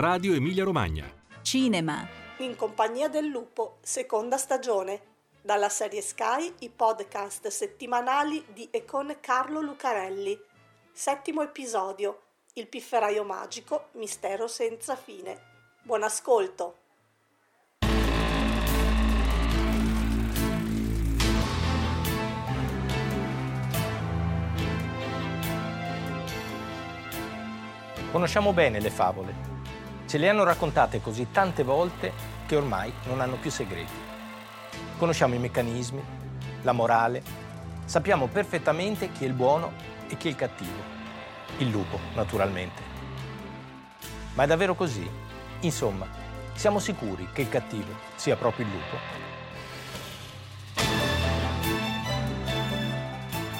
Radio Emilia Romagna. Cinema. In compagnia del lupo, seconda stagione. Dalla serie Sky i podcast settimanali di e con Carlo Lucarelli. Settimo episodio. Il pifferaio magico, mistero senza fine. Buon ascolto. Conosciamo bene le favole. Ce le hanno raccontate così tante volte che ormai non hanno più segreti. Conosciamo i meccanismi, la morale, sappiamo perfettamente chi è il buono e chi è il cattivo. Il lupo, naturalmente. Ma è davvero così? Insomma, siamo sicuri che il cattivo sia proprio il lupo?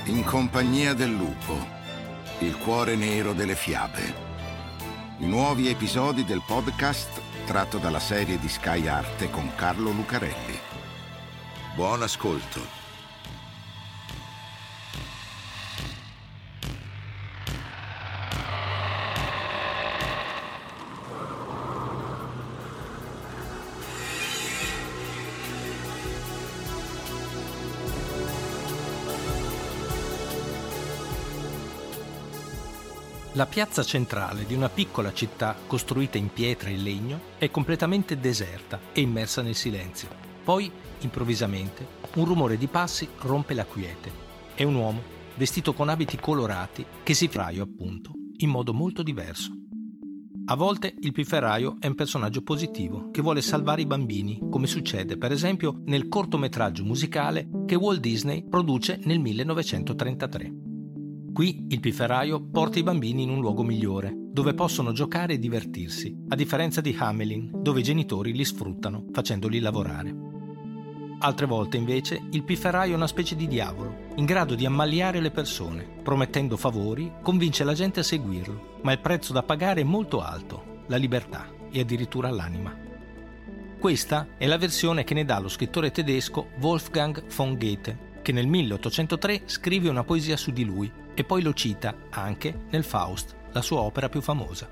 In compagnia del lupo, il cuore nero delle fiabe i nuovi episodi del podcast tratto dalla serie di Sky Arte con Carlo Lucarelli. Buon ascolto. La piazza centrale di una piccola città costruita in pietra e legno è completamente deserta e immersa nel silenzio. Poi, improvvisamente, un rumore di passi rompe la quiete. È un uomo, vestito con abiti colorati, che si fraio appunto, in modo molto diverso. A volte il pifferaio è un personaggio positivo che vuole salvare i bambini, come succede per esempio nel cortometraggio musicale che Walt Disney produce nel 1933. Qui il pifferaio porta i bambini in un luogo migliore, dove possono giocare e divertirsi, a differenza di Hamelin, dove i genitori li sfruttano facendoli lavorare. Altre volte invece il pifferaio è una specie di diavolo, in grado di ammaliare le persone, promettendo favori, convince la gente a seguirlo, ma il prezzo da pagare è molto alto, la libertà e addirittura l'anima. Questa è la versione che ne dà lo scrittore tedesco Wolfgang von Goethe, che nel 1803 scrive una poesia su di lui e poi lo cita anche nel Faust, la sua opera più famosa.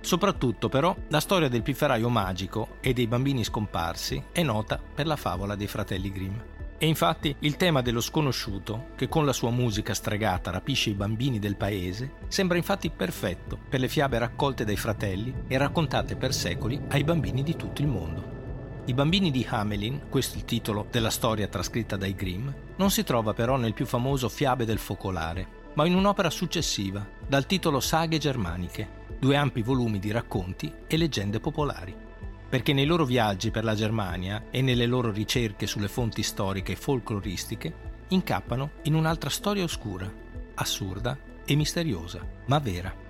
Soprattutto però la storia del pifferaio magico e dei bambini scomparsi è nota per la favola dei fratelli Grimm. E infatti il tema dello sconosciuto, che con la sua musica stregata rapisce i bambini del paese, sembra infatti perfetto per le fiabe raccolte dai fratelli e raccontate per secoli ai bambini di tutto il mondo. I bambini di Hamelin, questo è il titolo della storia trascritta dai Grimm, non si trova però nel più famoso Fiabe del focolare, ma in un'opera successiva, dal titolo Saghe germaniche, due ampi volumi di racconti e leggende popolari. Perché nei loro viaggi per la Germania e nelle loro ricerche sulle fonti storiche e folcloristiche incappano in un'altra storia oscura, assurda e misteriosa, ma vera.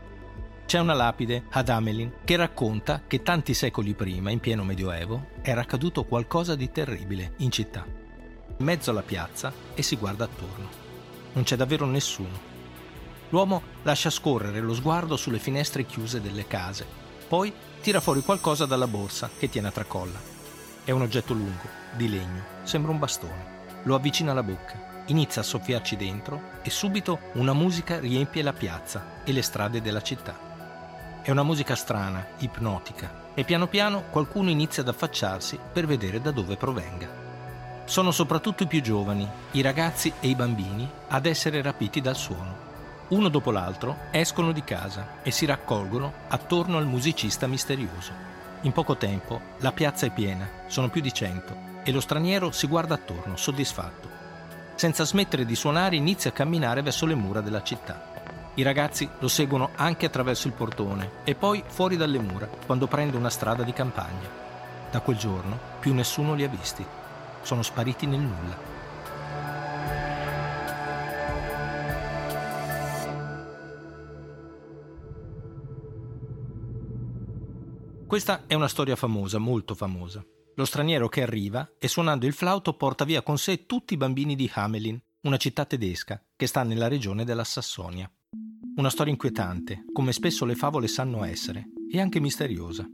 C'è una lapide ad Amelin che racconta che tanti secoli prima, in pieno Medioevo, era accaduto qualcosa di terribile in città. In mezzo alla piazza e si guarda attorno. Non c'è davvero nessuno L'uomo lascia scorrere lo sguardo sulle finestre chiuse delle case, poi tira fuori qualcosa dalla borsa che tiene a tracolla. È un oggetto lungo, di legno, sembra un bastone. Lo avvicina alla bocca, inizia a soffiarci dentro e subito una musica riempie la piazza e le strade della città. È una musica strana, ipnotica, e piano piano qualcuno inizia ad affacciarsi per vedere da dove provenga. Sono soprattutto i più giovani, i ragazzi e i bambini, ad essere rapiti dal suono uno dopo l'altro escono di casa e si raccolgono attorno al musicista misterioso. In poco tempo la piazza è piena, sono più di cento, e lo straniero si guarda attorno, soddisfatto. Senza smettere di suonare inizia a camminare verso le mura della città. I ragazzi lo seguono anche attraverso il portone e poi fuori dalle mura, quando prende una strada di campagna. Da quel giorno più nessuno li ha visti. Sono spariti nel nulla. Questa è una storia famosa, molto famosa. Lo straniero che arriva e suonando il flauto porta via con sé tutti i bambini di Hamelin, una città tedesca che sta nella regione della Sassonia. Una storia inquietante, come spesso le favole sanno essere, e anche misteriosa.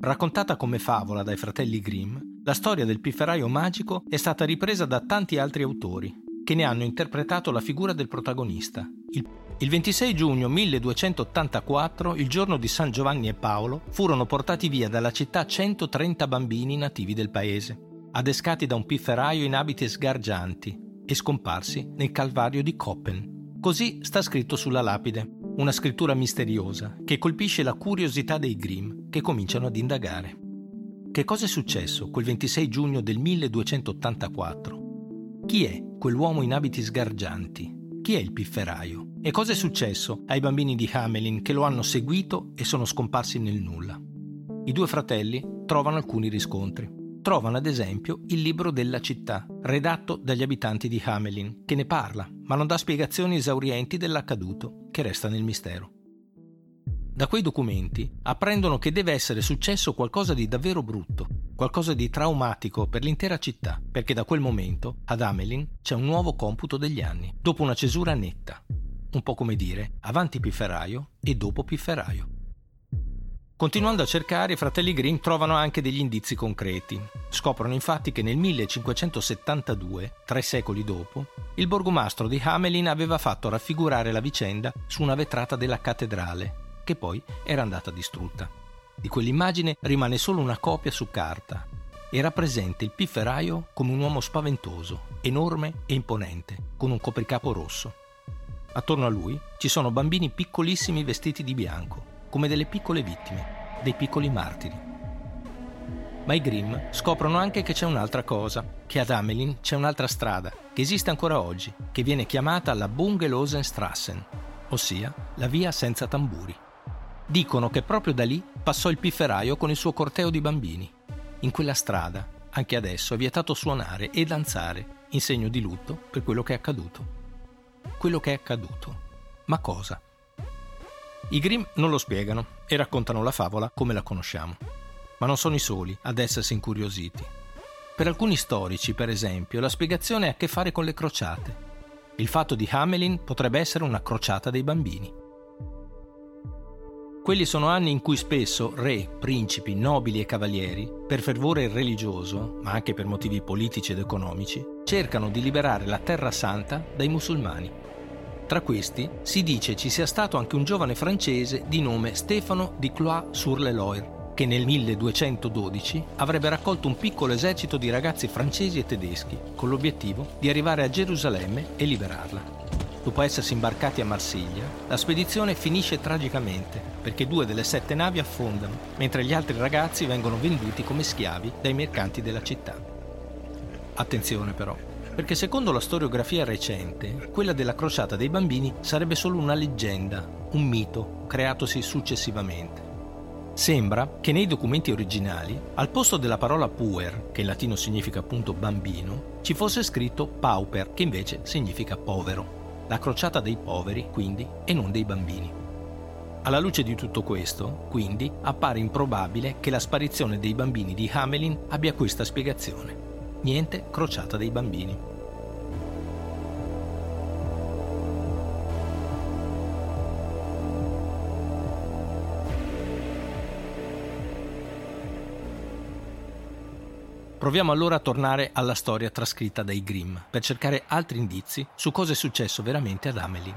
Raccontata come favola dai fratelli Grimm, la storia del pifferaio magico è stata ripresa da tanti altri autori, che ne hanno interpretato la figura del protagonista, Il, il 26 giugno 1284, il giorno di San Giovanni e Paolo, furono portati via dalla città 130 bambini nativi del paese, adescati da un pifferaio in abiti sgargianti e scomparsi nel calvario di Koppen. Così sta scritto sulla lapide, una scrittura misteriosa che colpisce la curiosità dei Grimm che cominciano ad indagare. Che cosa è successo quel 26 giugno del 1284? Chi è quell'uomo in abiti sgargianti? Chi è il pifferaio? E cosa è successo ai bambini di Hamelin che lo hanno seguito e sono scomparsi nel nulla? I due fratelli trovano alcuni riscontri. Trovano ad esempio il libro della città, redatto dagli abitanti di Hamelin, che ne parla, ma non dà spiegazioni esaurienti dell'accaduto, che resta nel mistero. Da quei documenti apprendono che deve essere successo qualcosa di davvero brutto, qualcosa di traumatico per l'intera città, perché da quel momento ad Amelin c'è un nuovo computo degli anni, dopo una cesura netta, un po' come dire avanti pifferaio e dopo pifferaio. Continuando a cercare, i fratelli Grimm trovano anche degli indizi concreti. Scoprono infatti che nel 1572, tre secoli dopo, il borgomastro di Hamelin aveva fatto raffigurare la vicenda su una vetrata della cattedrale che poi era andata distrutta. Di quell'immagine rimane solo una copia su carta e rappresenta il pifferaio come un uomo spaventoso, enorme e imponente, con un copricapo rosso. Attorno a lui ci sono bambini piccolissimi vestiti di bianco, come delle piccole vittime, dei piccoli martiri. Ma i Grimm scoprono anche che c'è un'altra cosa, che ad Amelin c'è un'altra strada, che esiste ancora oggi, che viene chiamata la Bungelosenstrassen, ossia la via senza tamburi. Dicono che proprio da lì passò il pifferaio con il suo corteo di bambini. In quella strada, anche adesso, è vietato suonare e danzare in segno di lutto per quello che è accaduto. Quello che è accaduto. Ma cosa? I Grimm non lo spiegano e raccontano la favola come la conosciamo. Ma non sono i soli ad essersi incuriositi. Per alcuni storici, per esempio, la spiegazione ha a che fare con le crociate. Il fatto di Hamelin potrebbe essere una crociata dei bambini. Quelli sono anni in cui spesso re, principi, nobili e cavalieri, per fervore religioso, ma anche per motivi politici ed economici, cercano di liberare la Terra Santa dai musulmani. Tra questi si dice ci sia stato anche un giovane francese di nome Stefano di Cloix-sur-le-Loire, che nel 1212 avrebbe raccolto un piccolo esercito di ragazzi francesi e tedeschi con l'obiettivo di arrivare a Gerusalemme e liberarla. Dopo essersi imbarcati a Marsiglia, la spedizione finisce tragicamente perché due delle sette navi affondano, mentre gli altri ragazzi vengono venduti come schiavi dai mercanti della città. Attenzione però, perché secondo la storiografia recente, quella della crociata dei bambini sarebbe solo una leggenda, un mito creatosi successivamente. Sembra che nei documenti originali, al posto della parola puer, che in latino significa appunto bambino, ci fosse scritto pauper, che invece significa povero la crociata dei poveri, quindi, e non dei bambini. Alla luce di tutto questo, quindi, appare improbabile che la sparizione dei bambini di Hamelin abbia questa spiegazione. Niente crociata dei bambini. Proviamo allora a tornare alla storia trascritta dai Grimm per cercare altri indizi su cosa è successo veramente ad Amelin.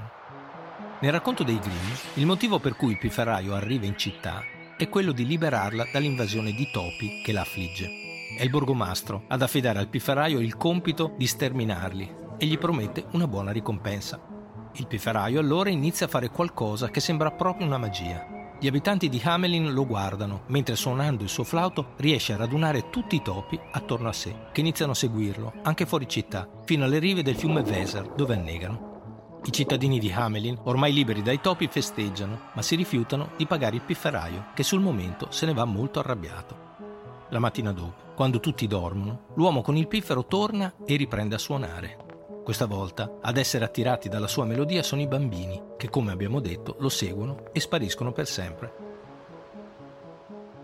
Nel racconto dei Grimm, il motivo per cui il pifferaio arriva in città è quello di liberarla dall'invasione di topi che la affligge. È il borgomastro ad affidare al pifferaio il compito di sterminarli e gli promette una buona ricompensa. Il pifferaio allora inizia a fare qualcosa che sembra proprio una magia. Gli abitanti di Hamelin lo guardano, mentre suonando il suo flauto riesce a radunare tutti i topi attorno a sé, che iniziano a seguirlo, anche fuori città, fino alle rive del fiume Weser, dove annegano. I cittadini di Hamelin, ormai liberi dai topi, festeggiano, ma si rifiutano di pagare il pifferaio, che sul momento se ne va molto arrabbiato. La mattina dopo, quando tutti dormono, l'uomo con il piffero torna e riprende a suonare. Questa volta ad essere attirati dalla sua melodia sono i bambini, che come abbiamo detto lo seguono e spariscono per sempre.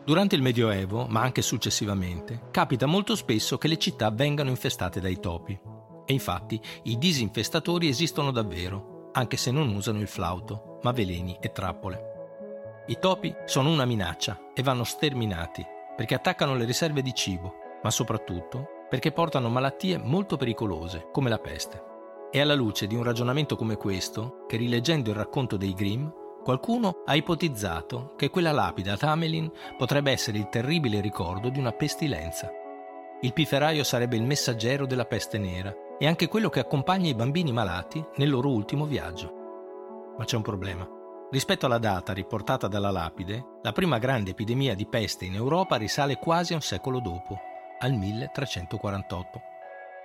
Durante il Medioevo, ma anche successivamente, capita molto spesso che le città vengano infestate dai topi. E infatti i disinfestatori esistono davvero, anche se non usano il flauto, ma veleni e trappole. I topi sono una minaccia e vanno sterminati, perché attaccano le riserve di cibo, ma soprattutto perché portano malattie molto pericolose, come la peste. È alla luce di un ragionamento come questo che, rileggendo il racconto dei Grimm, qualcuno ha ipotizzato che quella lapide a Tamelin potrebbe essere il terribile ricordo di una pestilenza. Il pifferaio sarebbe il messaggero della peste nera e anche quello che accompagna i bambini malati nel loro ultimo viaggio. Ma c'è un problema. Rispetto alla data riportata dalla lapide, la prima grande epidemia di peste in Europa risale quasi a un secolo dopo, al 1348.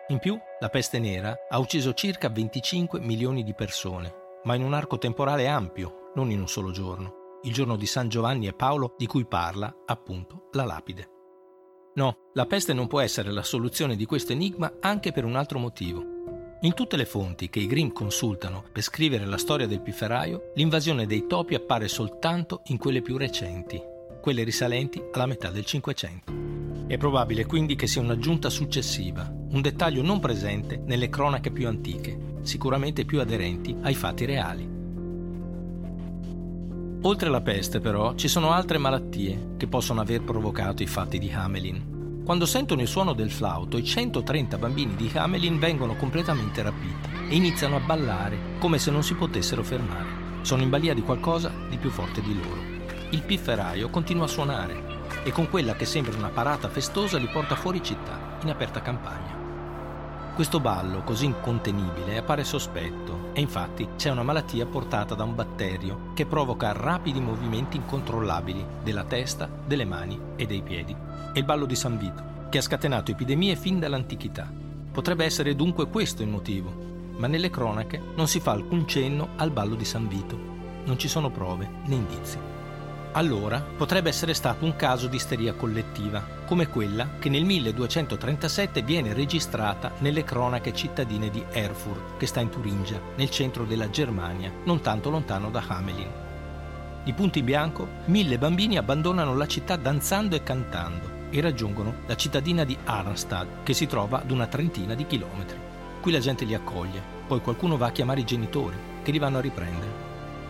In più, la peste nera ha ucciso circa 25 milioni di persone, ma in un arco temporale ampio, non in un solo giorno, il giorno di San Giovanni e Paolo di cui parla, appunto, la lapide. No, la peste non può essere la soluzione di questo enigma anche per un altro motivo. In tutte le fonti che i Grimm consultano per scrivere la storia del pifferaio, l'invasione dei topi appare soltanto in quelle più recenti, quelle risalenti alla metà del Cinquecento. È probabile quindi che sia un'aggiunta successiva, un dettaglio non presente nelle cronache più antiche, sicuramente più aderenti ai fatti reali. Oltre alla peste, però, ci sono altre malattie che possono aver provocato i fatti di Hamelin. Quando sentono il suono del flauto, i 130 bambini di Hamelin vengono completamente rapiti e iniziano a ballare come se non si potessero fermare. Sono in balia di qualcosa di più forte di loro. Il pifferaio continua a suonare e con quella che sembra una parata festosa li porta fuori città, in aperta campagna. Questo ballo, così incontenibile, appare sospetto e infatti c'è una malattia portata da un batterio che provoca rapidi movimenti incontrollabili della testa, delle mani e dei piedi e il ballo di San Vito, che ha scatenato epidemie fin dall'antichità. Potrebbe essere dunque questo il motivo, ma nelle cronache non si fa alcun cenno al ballo di San Vito. Non ci sono prove né indizi. Allora potrebbe essere stato un caso di isteria collettiva, come quella che nel 1237 viene registrata nelle cronache cittadine di Erfurt, che sta in Turingia, nel centro della Germania, non tanto lontano da Hamelin. Di punto in bianco, mille bambini abbandonano la città danzando e cantando e raggiungono la cittadina di Arnstad, che si trova ad una trentina di chilometri. Qui la gente li accoglie, poi qualcuno va a chiamare i genitori, che li vanno a riprendere.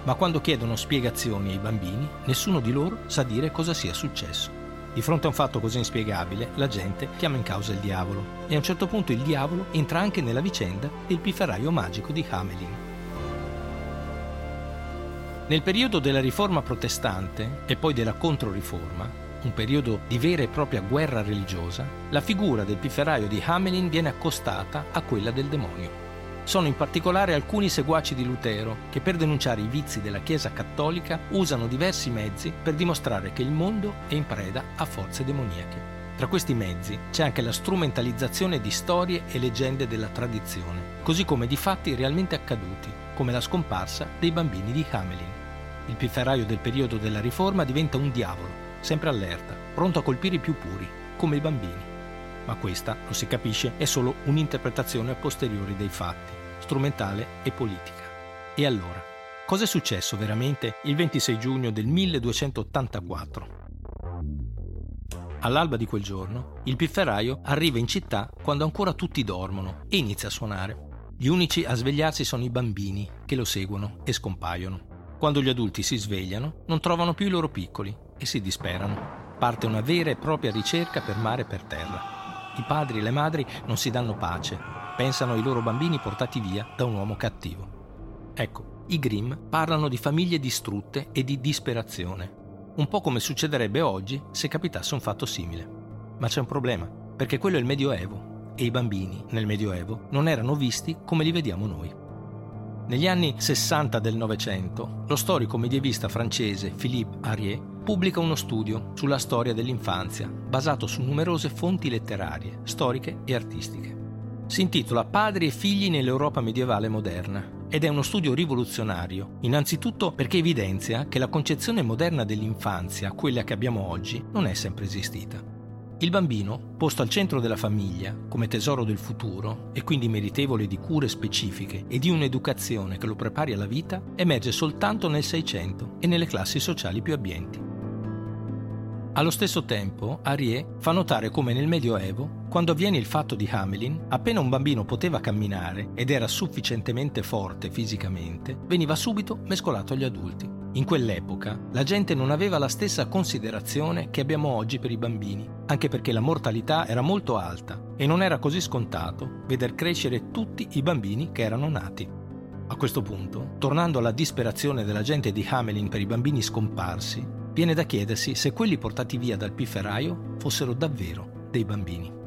Ma quando chiedono spiegazioni ai bambini, nessuno di loro sa dire cosa sia successo. Di fronte a un fatto così inspiegabile, la gente chiama in causa il diavolo e a un certo punto il diavolo entra anche nella vicenda del pifferaio magico di Hamelin. Nel periodo della riforma protestante e poi della controriforma, un periodo di vera e propria guerra religiosa, la figura del pifferaio di Hamelin viene accostata a quella del demonio. Sono in particolare alcuni seguaci di Lutero che per denunciare i vizi della Chiesa cattolica usano diversi mezzi per dimostrare che il mondo è in preda a forze demoniache. Tra questi mezzi c'è anche la strumentalizzazione di storie e leggende della tradizione, così come di fatti realmente accaduti, come la scomparsa dei bambini di Hamelin. Il pifferaio del periodo della Riforma diventa un diavolo sempre allerta, pronto a colpire i più puri, come i bambini. Ma questa, lo si capisce, è solo un'interpretazione a posteriori dei fatti, strumentale e politica. E allora, cosa è successo veramente il 26 giugno del 1284? All'alba di quel giorno, il pifferaio arriva in città quando ancora tutti dormono e inizia a suonare. Gli unici a svegliarsi sono i bambini, che lo seguono e scompaiono. Quando gli adulti si svegliano, non trovano più i loro piccoli e si disperano. Parte una vera e propria ricerca per mare e per terra. I padri e le madri non si danno pace, pensano ai loro bambini portati via da un uomo cattivo. Ecco, i Grimm parlano di famiglie distrutte e di disperazione, un po' come succederebbe oggi se capitasse un fatto simile. Ma c'è un problema, perché quello è il Medioevo e i bambini nel Medioevo non erano visti come li vediamo noi. Negli anni 60 del Novecento, lo storico medievista francese Philippe Arié pubblica uno studio sulla storia dell'infanzia, basato su numerose fonti letterarie, storiche e artistiche. Si intitola Padri e figli nell'Europa medievale moderna ed è uno studio rivoluzionario, innanzitutto perché evidenzia che la concezione moderna dell'infanzia, quella che abbiamo oggi, non è sempre esistita. Il bambino, posto al centro della famiglia, come tesoro del futuro e quindi meritevole di cure specifiche e di un'educazione che lo prepari alla vita, emerge soltanto nel Seicento e nelle classi sociali più abbienti. Allo stesso tempo, Arie fa notare come nel Medioevo, quando avviene il fatto di Hamelin, appena un bambino poteva camminare ed era sufficientemente forte fisicamente, veniva subito mescolato agli adulti. In quell'epoca la gente non aveva la stessa considerazione che abbiamo oggi per i bambini, anche perché la mortalità era molto alta e non era così scontato veder crescere tutti i bambini che erano nati. A questo punto, tornando alla disperazione della gente di Hamelin per i bambini scomparsi, Viene da chiedersi se quelli portati via dal pifferaio fossero davvero dei bambini.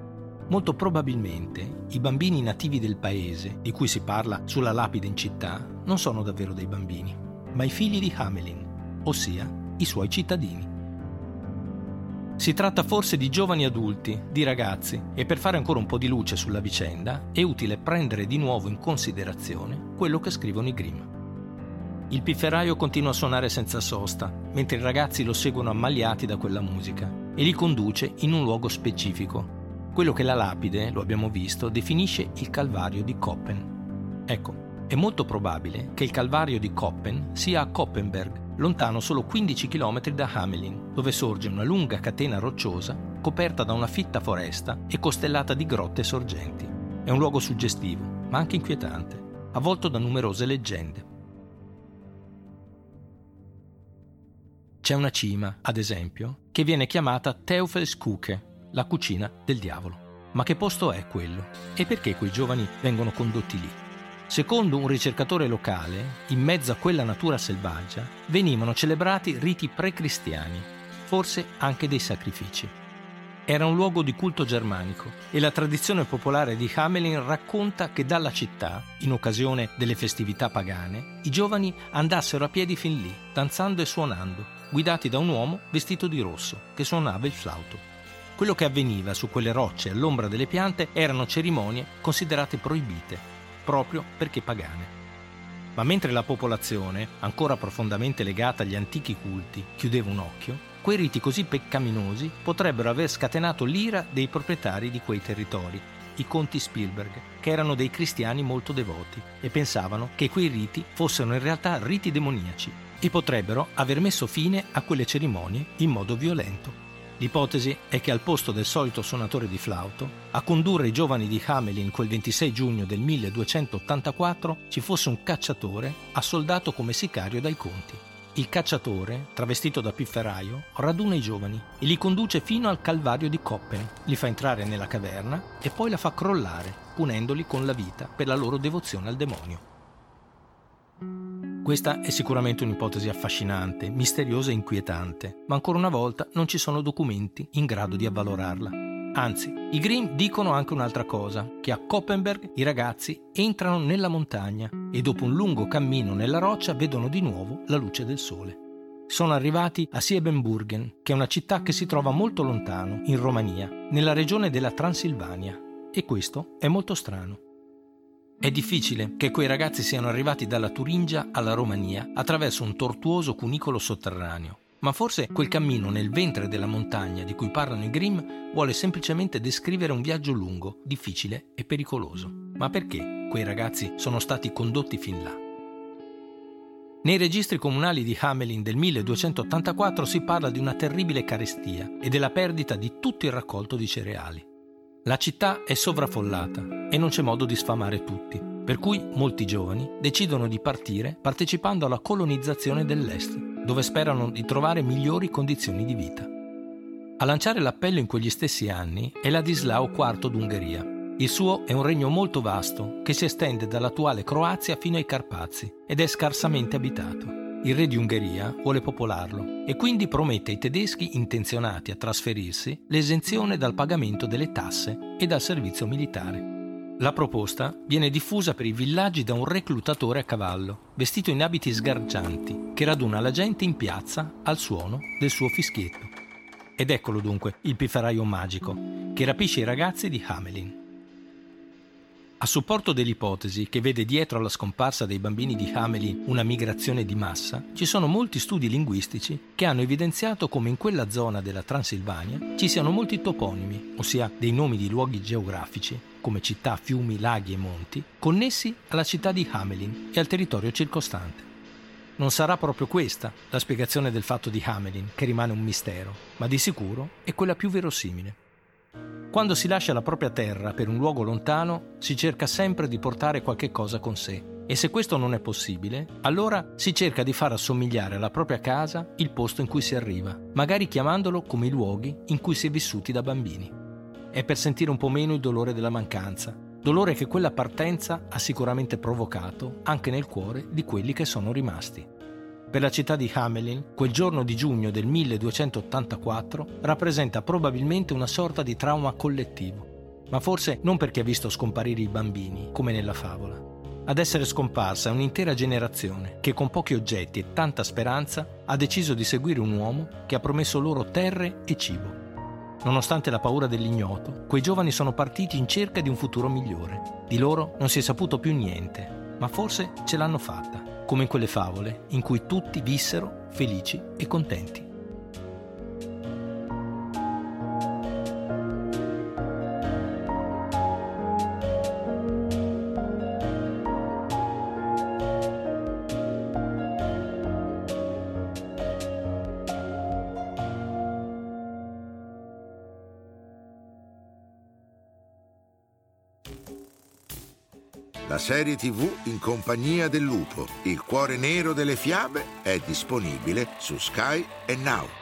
Molto probabilmente i bambini nativi del paese, di cui si parla sulla lapide in città, non sono davvero dei bambini, ma i figli di Hamelin, ossia i suoi cittadini. Si tratta forse di giovani adulti, di ragazzi, e per fare ancora un po' di luce sulla vicenda è utile prendere di nuovo in considerazione quello che scrivono i Grimm. Il pifferaio continua a suonare senza sosta, mentre i ragazzi lo seguono ammaliati da quella musica e li conduce in un luogo specifico, quello che la lapide, lo abbiamo visto, definisce il Calvario di Koppen. Ecco, è molto probabile che il Calvario di Koppen sia a Koppenberg, lontano solo 15 km da Hamelin, dove sorge una lunga catena rocciosa coperta da una fitta foresta e costellata di grotte sorgenti. È un luogo suggestivo, ma anche inquietante, avvolto da numerose leggende. C'è una cima, ad esempio, che viene chiamata Teufelskuche, la cucina del diavolo. Ma che posto è quello? E perché quei giovani vengono condotti lì? Secondo un ricercatore locale, in mezzo a quella natura selvaggia, venivano celebrati riti pre-cristiani, forse anche dei sacrifici. Era un luogo di culto germanico e la tradizione popolare di Hamelin racconta che dalla città, in occasione delle festività pagane, i giovani andassero a piedi fin lì, danzando e suonando, guidati da un uomo vestito di rosso che suonava il flauto. Quello che avveniva su quelle rocce all'ombra delle piante erano cerimonie considerate proibite, proprio perché pagane. Ma mentre la popolazione, ancora profondamente legata agli antichi culti, chiudeva un occhio, quei riti così peccaminosi potrebbero aver scatenato l'ira dei proprietari di quei territori, i conti Spielberg, che erano dei cristiani molto devoti e pensavano che quei riti fossero in realtà riti demoniaci e potrebbero aver messo fine a quelle cerimonie in modo violento. L'ipotesi è che al posto del solito suonatore di flauto, a condurre i giovani di Hamelin quel 26 giugno del 1284 ci fosse un cacciatore assoldato come sicario dai conti. Il cacciatore, travestito da pifferaio, raduna i giovani e li conduce fino al calvario di Koppen, li fa entrare nella caverna e poi la fa crollare, punendoli con la vita per la loro devozione al demonio. Questa è sicuramente un'ipotesi affascinante, misteriosa e inquietante, ma ancora una volta non ci sono documenti in grado di avvalorarla. Anzi, i Grimm dicono anche un'altra cosa, che a Koppenberg i ragazzi entrano nella montagna e dopo un lungo cammino nella roccia vedono di nuovo la luce del sole. Sono arrivati a Siebenburgen, che è una città che si trova molto lontano, in Romania, nella regione della Transilvania, e questo è molto strano. È difficile che quei ragazzi siano arrivati dalla Turingia alla Romania attraverso un tortuoso cunicolo sotterraneo, ma forse quel cammino nel ventre della montagna di cui parlano i Grimm vuole semplicemente descrivere un viaggio lungo, difficile e pericoloso. Ma perché quei ragazzi sono stati condotti fin là? Nei registri comunali di Hamelin del 1284 si parla di una terribile carestia e della perdita di tutto il raccolto di cereali. La città è sovraffollata e non c'è modo di sfamare tutti, per cui molti giovani decidono di partire partecipando alla colonizzazione dell'Est, dove sperano di trovare migliori condizioni di vita. A lanciare l'appello in quegli stessi anni è Ladislao IV d'Ungheria. Il suo è un regno molto vasto che si estende dall'attuale Croazia fino ai Carpazi ed è scarsamente abitato. Il re di Ungheria vuole popolarlo e quindi promette ai tedeschi intenzionati a trasferirsi l'esenzione dal pagamento delle tasse e dal servizio militare. La proposta viene diffusa per i villaggi da un reclutatore a cavallo, vestito in abiti sgargianti, che raduna la gente in piazza al suono del suo fischietto. Ed eccolo dunque il pifferaio magico, che rapisce i ragazzi di Hamelin. A supporto dell'ipotesi che vede dietro alla scomparsa dei bambini di Hamelin una migrazione di massa, ci sono molti studi linguistici che hanno evidenziato come in quella zona della Transilvania ci siano molti toponimi, ossia dei nomi di luoghi geografici, come città, fiumi, laghi e monti, connessi alla città di Hamelin e al territorio circostante. non sarà proprio questa la spiegazione del fatto di Hamelin, che rimane un mistero, ma di sicuro è quella più verosimile. Quando si lascia la propria terra per un luogo lontano, si cerca sempre di portare qualche cosa con sé. E se questo non è possibile, allora si cerca di far assomigliare alla propria casa il posto in cui si arriva, magari chiamandolo come i luoghi in cui si è vissuti da bambini. È per sentire un po' meno il dolore della mancanza, dolore che quella partenza ha sicuramente provocato anche nel cuore di quelli che sono rimasti. Per la città di Hamelin, quel giorno di giugno del 1284 rappresenta probabilmente una sorta di trauma collettivo, ma forse non perché ha visto scomparire i bambini, come nella favola. Ad essere scomparsa è un'intera generazione che con pochi oggetti e tanta speranza ha deciso di seguire un uomo che ha promesso loro terre e cibo. Nonostante la paura dell'ignoto, quei giovani sono partiti in cerca di un futuro migliore. Di loro non si è saputo più niente, ma forse ce l'hanno fatta come in quelle favole in cui tutti vissero felici e contenti. Serie TV in compagnia del lupo, il cuore nero delle fiabe, è disponibile su Sky e Now.